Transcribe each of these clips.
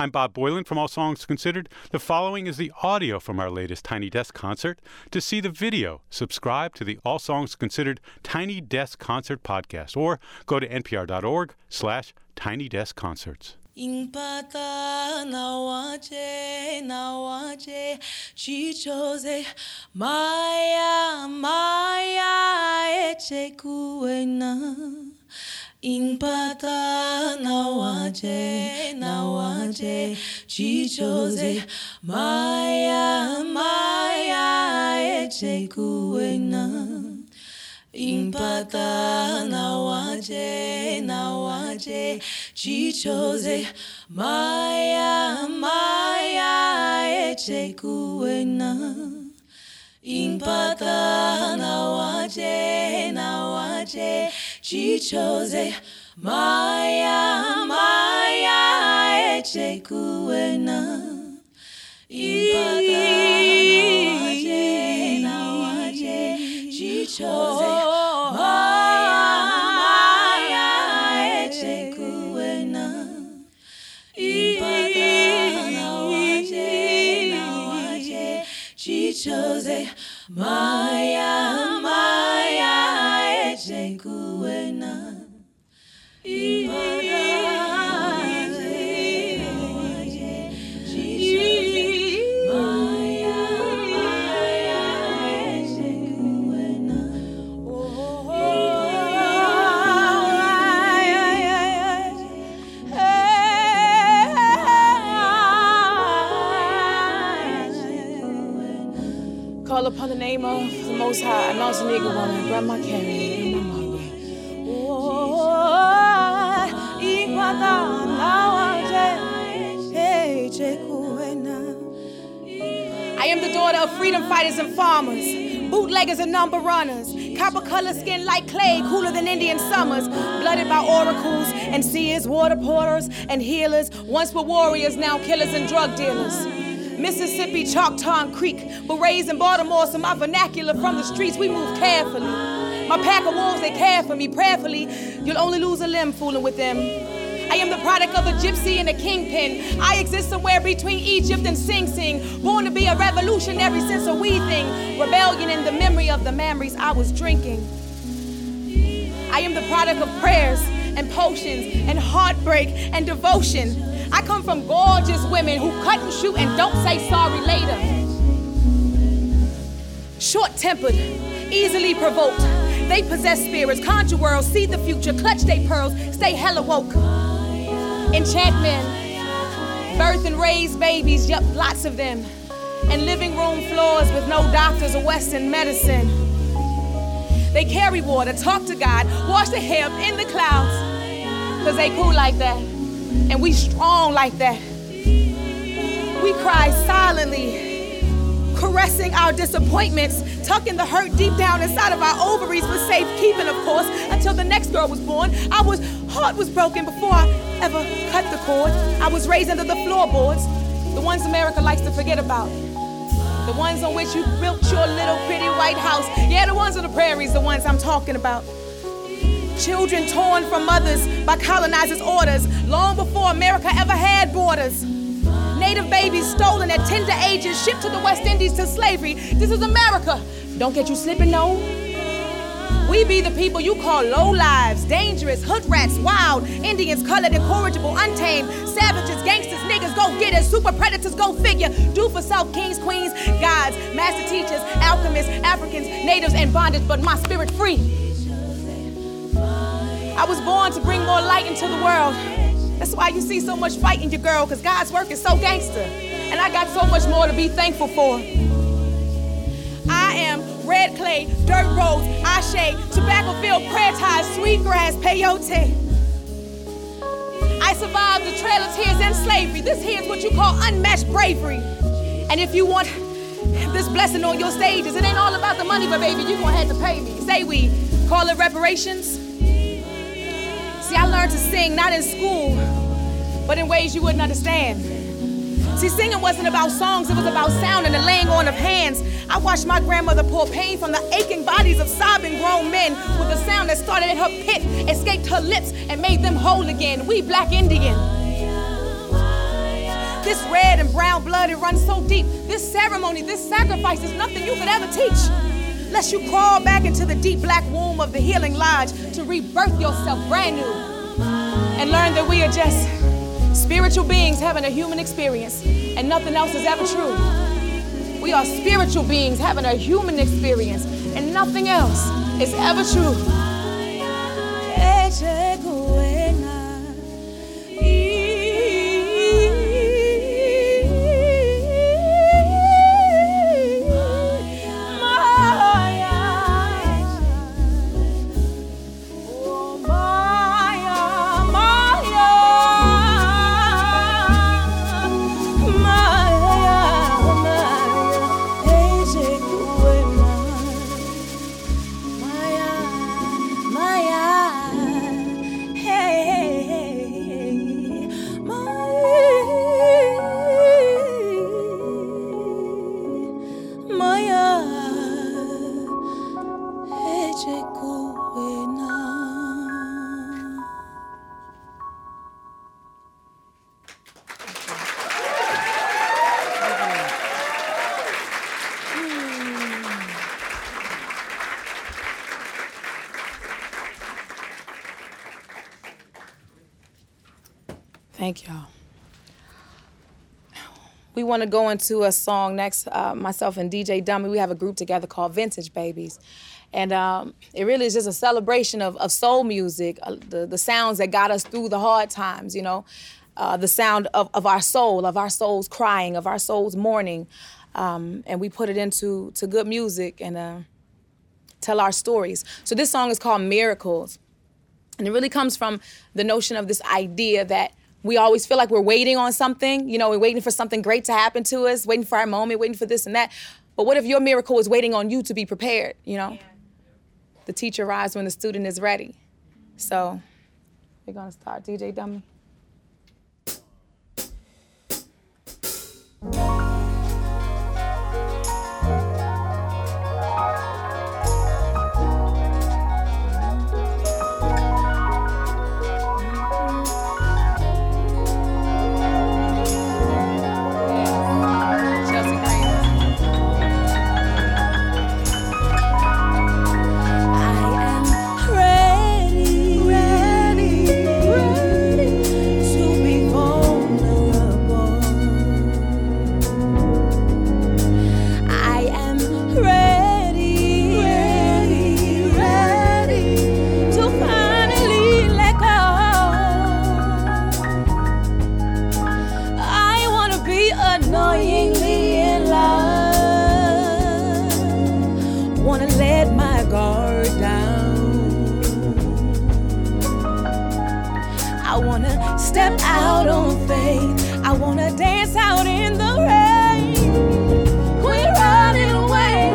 I'm Bob Boilen from All Songs Considered. The following is the audio from our latest Tiny Desk concert. To see the video, subscribe to the All Songs Considered Tiny Desk Concert podcast or go to npr.org slash tiny desk concerts. Impata nawaje nawaje chichoze maya maya eche kuena Impata nawaje nawaje chichoze maya maya eche kuena Impata nawaje nawaje chichoze maya maya eche kuena Impata nawaje nawaje chichoze maya chichoze maya maya eche kuena. Impata nawaje nawaje. Chichoze maya maya I am the daughter of freedom fighters and farmers, bootleggers and number runners, copper color skin like clay, cooler than Indian summers, blooded by oracles and seers, water porters and healers, once were warriors, now killers and drug dealers. Mississippi, Choctaw and Creek, raised in Baltimore, so my vernacular from the streets, we move carefully. My pack of wolves, they care for me prayerfully. You'll only lose a limb fooling with them. I am the product of a gypsy and a kingpin. I exist somewhere between Egypt and Sing Sing. Born to be a revolutionary since a wee thing. Rebellion in the memory of the memories I was drinking. I am the product of prayers and potions and heartbreak and devotion. I come from gorgeous women who cut and shoot and don't say sorry later. Short tempered, easily provoked. They possess spirits, conjure worlds, see the future, clutch they pearls, stay hella woke. Enchantment, birth and raise babies, yep, lots of them. And living room floors with no doctors or Western medicine. They carry water, talk to God, wash their hair up in the clouds. Cause they cool like that. And we strong like that. We cry silently, caressing our disappointments, tucking the hurt deep down inside of our ovaries for safekeeping, of course, until the next girl was born. I was heart was broken before I ever cut the cord. I was raised under the floorboards, the ones America likes to forget about. The ones on which you built your little pretty white house. Yeah, the ones on the prairies, the ones I'm talking about. Children torn from mothers by colonizers' orders, long before America ever had borders. Native babies stolen at tender ages, shipped to the West Indies to slavery. This is America. Don't get you slipping, no. We be the people you call low lives, dangerous, hood rats, wild, Indians, colored, incorrigible, untamed, savages, gangsters, niggas, go getters, super predators, go figure. Do for self, kings, queens, gods, master teachers, alchemists, Africans, natives, and bondage, but my spirit free. I was born to bring more light into the world. That's why you see so much fight in your girl, because God's work is so gangster. And I got so much more to be thankful for. I am red clay, dirt roads, ashe, tobacco field, prayer ties, sweet grass, peyote. I survived the trail of tears and slavery. This here is what you call unmatched bravery. And if you want this blessing on your stages, it ain't all about the money, but baby, you're gonna have to pay me. Say we call it reparations. See, I learned to sing not in school, but in ways you wouldn't understand. See, singing wasn't about songs, it was about sound and the laying on of hands. I watched my grandmother pour pain from the aching bodies of sobbing grown men with a sound that started in her pit, escaped her lips, and made them whole again. We black Indian. This red and brown blood, it runs so deep. This ceremony, this sacrifice is nothing you could ever teach. Lest you crawl back into the deep black womb of the healing lodge to rebirth yourself brand new and learn that we are just spiritual beings having a human experience and nothing else is ever true. We are spiritual beings having a human experience and nothing else is ever true. Thank y'all. We want to go into a song next. Uh, myself and DJ Dummy, we have a group together called Vintage Babies. And um, it really is just a celebration of, of soul music, uh, the, the sounds that got us through the hard times, you know, uh, the sound of, of our soul, of our souls crying, of our souls mourning. Um, and we put it into to good music and uh, tell our stories. So this song is called Miracles. And it really comes from the notion of this idea that we always feel like we're waiting on something. You know, we're waiting for something great to happen to us, waiting for our moment, waiting for this and that. But what if your miracle is waiting on you to be prepared? You know, yeah. the teacher arrives when the student is ready. So we're gonna start. DJ Dummy. gonna let my guard down. I wanna step out on faith. I wanna dance out in the rain. Quit running away,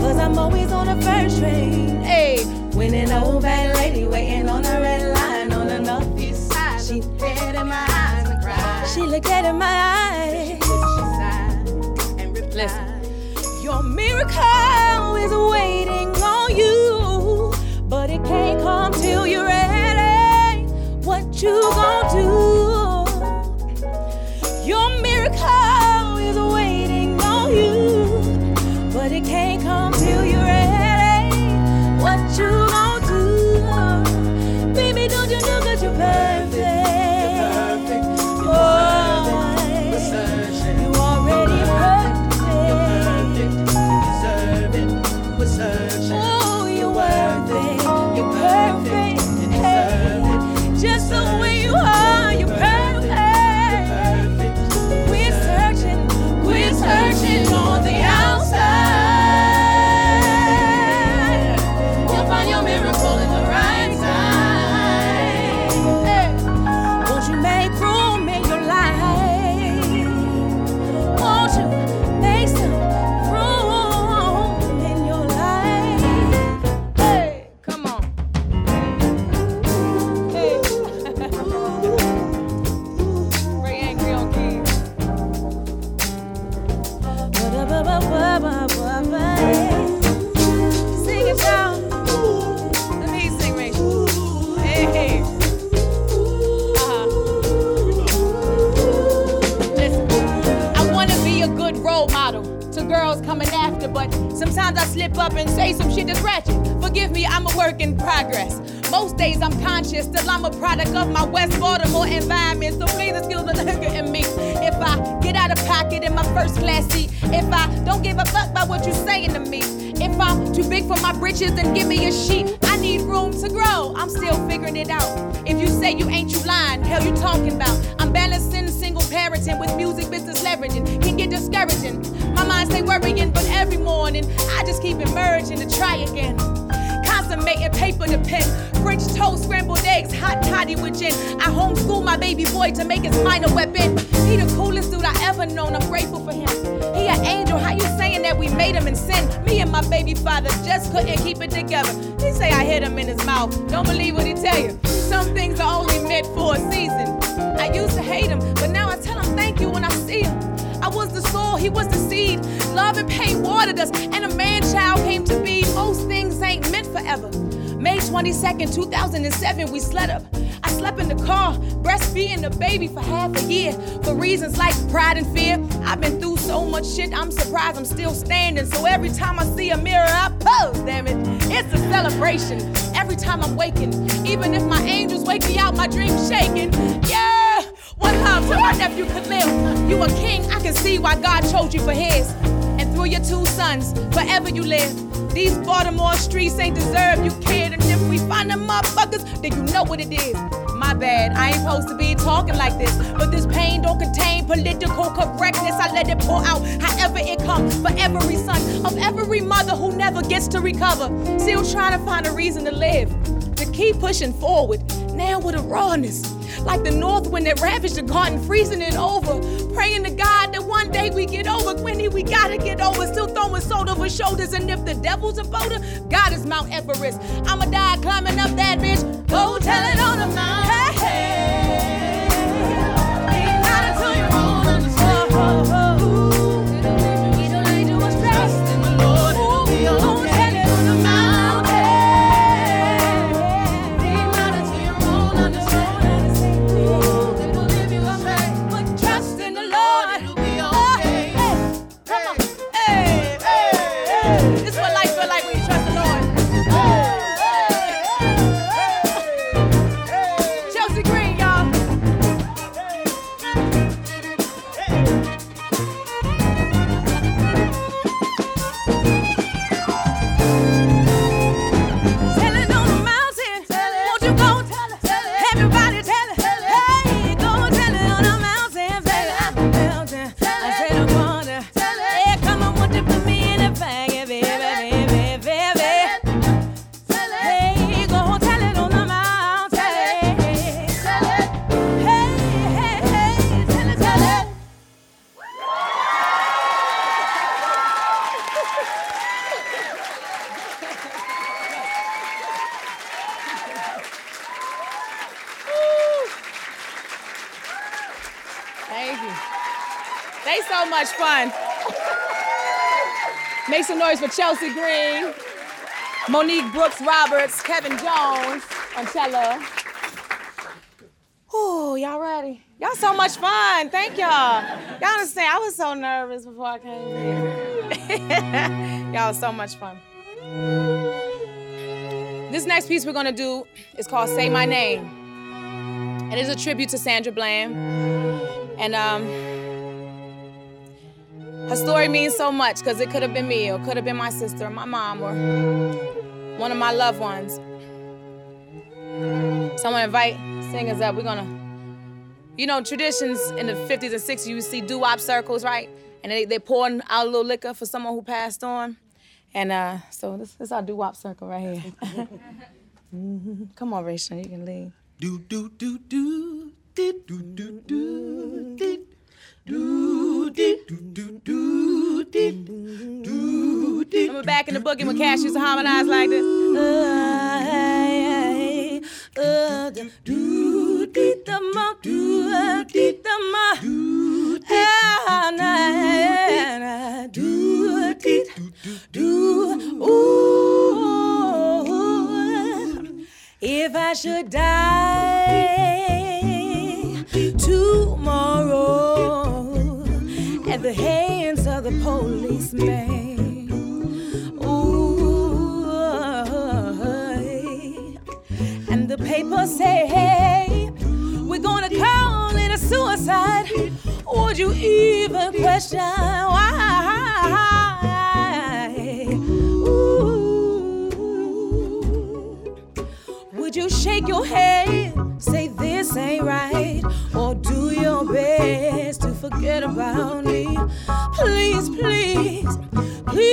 cause I'm always on the first train. Hey, when an old bad lady waiting on a red line on the northeast side, she looked in my eyes and cried. She looked in my eyes. She, she sighed and Listen. Your miracle. First class seat, if I don't give a fuck about what you're saying to me, if I'm too big for my britches, then give me a sheet. I need room to grow. I'm still figuring it out. If you say you ain't, you lying. Hell, you talking about? I'm balancing single parenting with music business leveraging. Can get discouraging. My mind stay worrying, but every morning I just keep emerging to try again consummating paper to pen. French toast, scrambled eggs, hot toddy with gin. I homeschool my baby boy to make his mind a weapon. He the coolest dude I ever known. I'm grateful for him. He an angel. How you saying that we made him in sin? Me and my baby father just couldn't keep it together. He say I hit him in his mouth. Don't believe what he tell you. Some things are only meant for a season. I used to hate him, but now I tell him thank you when I see him. I was the soul, he was the seed. Love and pain watered us, and a man May 22nd, 2007, we slept up. I slept in the car, breastfeeding the baby for half a year. For reasons like pride and fear, I've been through so much shit, I'm surprised I'm still standing. So every time I see a mirror, I pose, damn it. It's a celebration. Every time I'm waking, even if my angels wake me out, my dreams shaking. Yeah! One love to my nephew Khalil. You a king, I can see why God chose you for his. And through your two sons, forever you live. These Baltimore streets ain't deserve you kid. And if we find them motherfuckers, then you know what it is. My bad, I ain't supposed to be talking like this. But this pain don't contain political correctness. I let it pour out however it comes for every son of every mother who never gets to recover. Still trying to find a reason to live. To keep pushing forward, now with a rawness. Like the north wind that ravaged the garden, freezing it over. Praying to God that one day we get over. Quinny, we gotta get over. Still throwing salt over shoulders. And if the devil's a boulder, God is Mount Everest. I'ma die climbing up that bitch. Go tell it on the mountain. Hey, hey. Much fun. Make some noise for Chelsea Green, Monique Brooks Roberts, Kevin Jones on cello. Oh, y'all ready? Y'all so much fun. Thank y'all. Y'all understand? I was so nervous before I came here. y'all so much fun. This next piece we're gonna do is called Say My Name. And It is a tribute to Sandra Bland. And um, her story means so much because it could have been me, or could have been my sister, or my mom, or one of my loved ones. So I'm gonna invite singers up. We're gonna, you know, traditions in the 50s and 60s, you see doo-wop circles, right? And they, they pouring out a little liquor for someone who passed on. And uh, so this, this is our doo-wop circle right here. Come on, Rachel, you can lead. Do do do do do do do did do. Remember back in the boogie when Cash used to harmonize like this? Uh, Ah, if I should die the hands of the policeman. Ooh, and the paper say, hey, we're gonna call it a suicide. Would you even question why? Ooh, would you shake your head, say this ain't right, or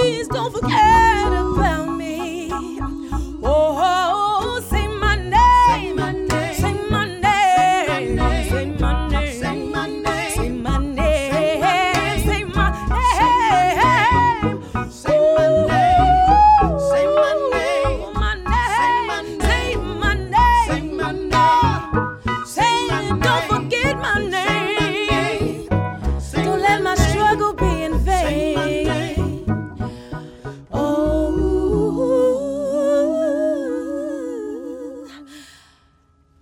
please don't forget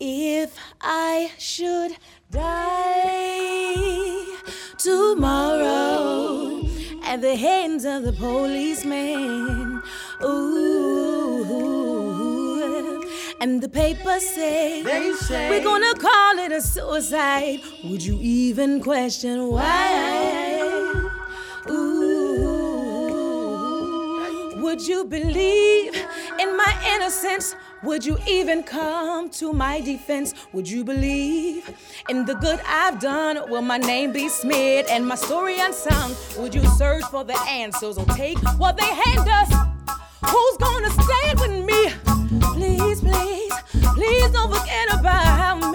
if I should die tomorrow at the hands of the policeman, ooh, and the papers say, They say- we're gonna call it a suicide. Would you even question why? Ooh, would you believe in my innocence? Would you even come to my defense? Would you believe in the good I've done? Will my name be smeared and my story unsung? Would you search for the answers or take what they hand us? Who's gonna stand with me? Please, please, please don't forget about me.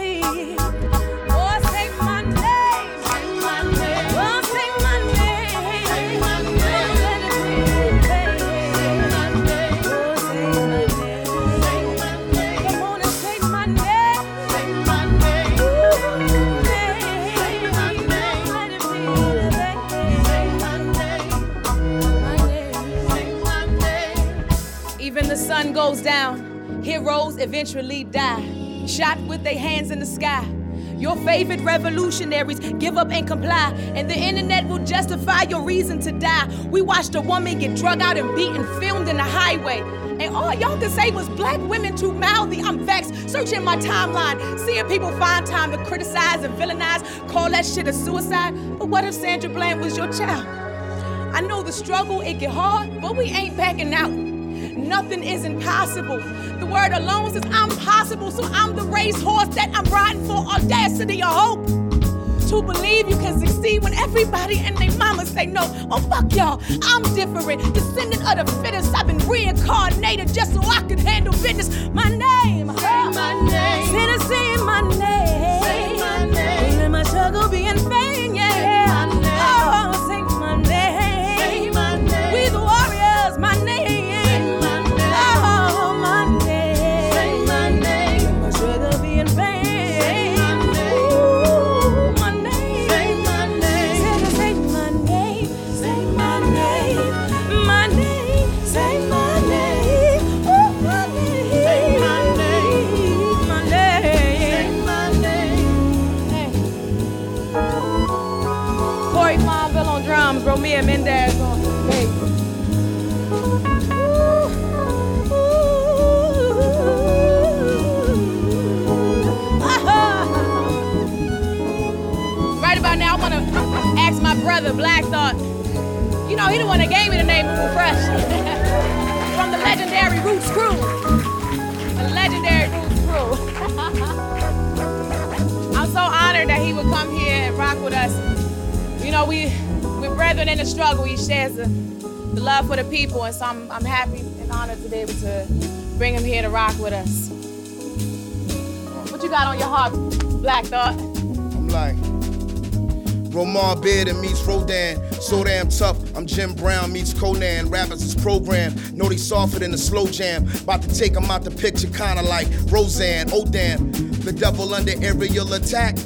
Heroes eventually die, shot with their hands in the sky. Your favorite revolutionaries give up and comply, and the internet will justify your reason to die. We watched a woman get drug out and beaten, filmed in the highway. And all y'all could say was black women too mouthy. I'm vexed, searching my timeline, seeing people find time to criticize and villainize, call that shit a suicide. But what if Sandra Bland was your child? I know the struggle, it get hard, but we ain't backing out. Nothing is impossible. The word alone says I'm possible, so I'm the racehorse that I'm riding for audacity or hope. To believe you can succeed when everybody and their mama say no. Oh, fuck y'all, I'm different. Descendant of the fittest, I've been reincarnated just so I could handle business. My name, say my name. Say my name. Roots Crew. The legendary Roots Crew. I'm so honored that he would come here and rock with us. You know, we, we're brethren in the struggle. He shares the, the love for the people, and so I'm, I'm happy and honored to be able to bring him here to rock with us. What you got on your heart, Black Thought? I'm like Romare Bearden meets Rodin. So damn tough. I'm Jim Brown meets Conan. Rappers is programmed. Know they softer than a slow jam. About to take take 'em out the picture, kinda like Roseanne. Oh damn. The devil under aerial attack.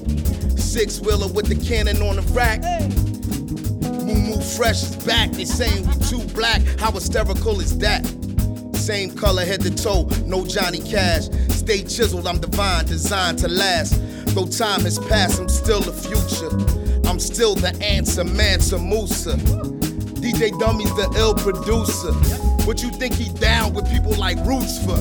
Six wheeler with the cannon on the rack. Mumu Fresh is back. They saying we too black. How hysterical is that? Same color head to toe, no Johnny Cash. Stay chiseled, I'm divine, designed to last. Though time has passed, I'm still the future. I'm still the answer, Mansa Musa. DJ Dummy's the ill producer. What you think he down with people like Roots for?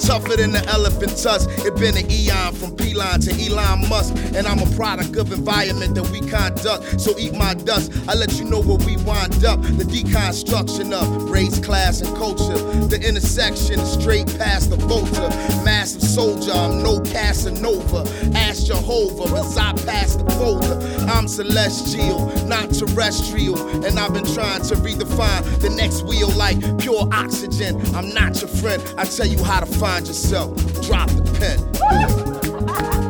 Tougher than the elephant tusk. It been an eon from P-Line to Elon Musk. And I'm a product of environment that we conduct. So eat my dust. I let you know where we wind up. The deconstruction of race, class, and culture. The intersection is straight past the voter. Massive soldier, I'm no Casanova. Ask Jehovah, i pass the folder. I'm celestial, not terrestrial. And I've been trying to redefine the next wheel like pure oxygen. I'm not your friend. I tell you how to find yourself. Drop the pen.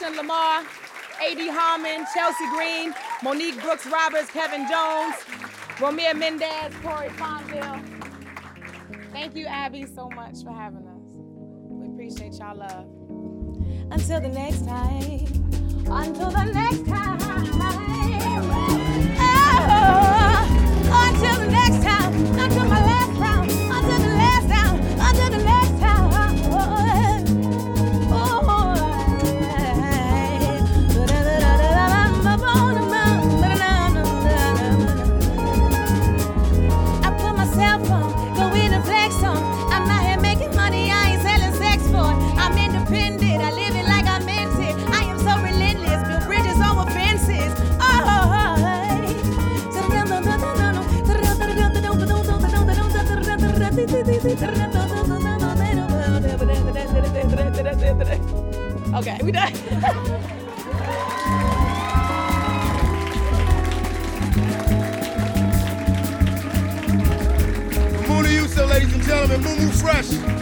Lamar, A.D. Harmon, Chelsea Green, Monique Brooks Roberts, Kevin Jones, Romeo Mendez, Corey Fonville. Thank you, Abby, so much for having us. We appreciate y'all love. Until the next time. Until the next time. Oh, until the next time. Okay, we done. Mooney Yusuf, ladies and gentlemen. Moo Fresh.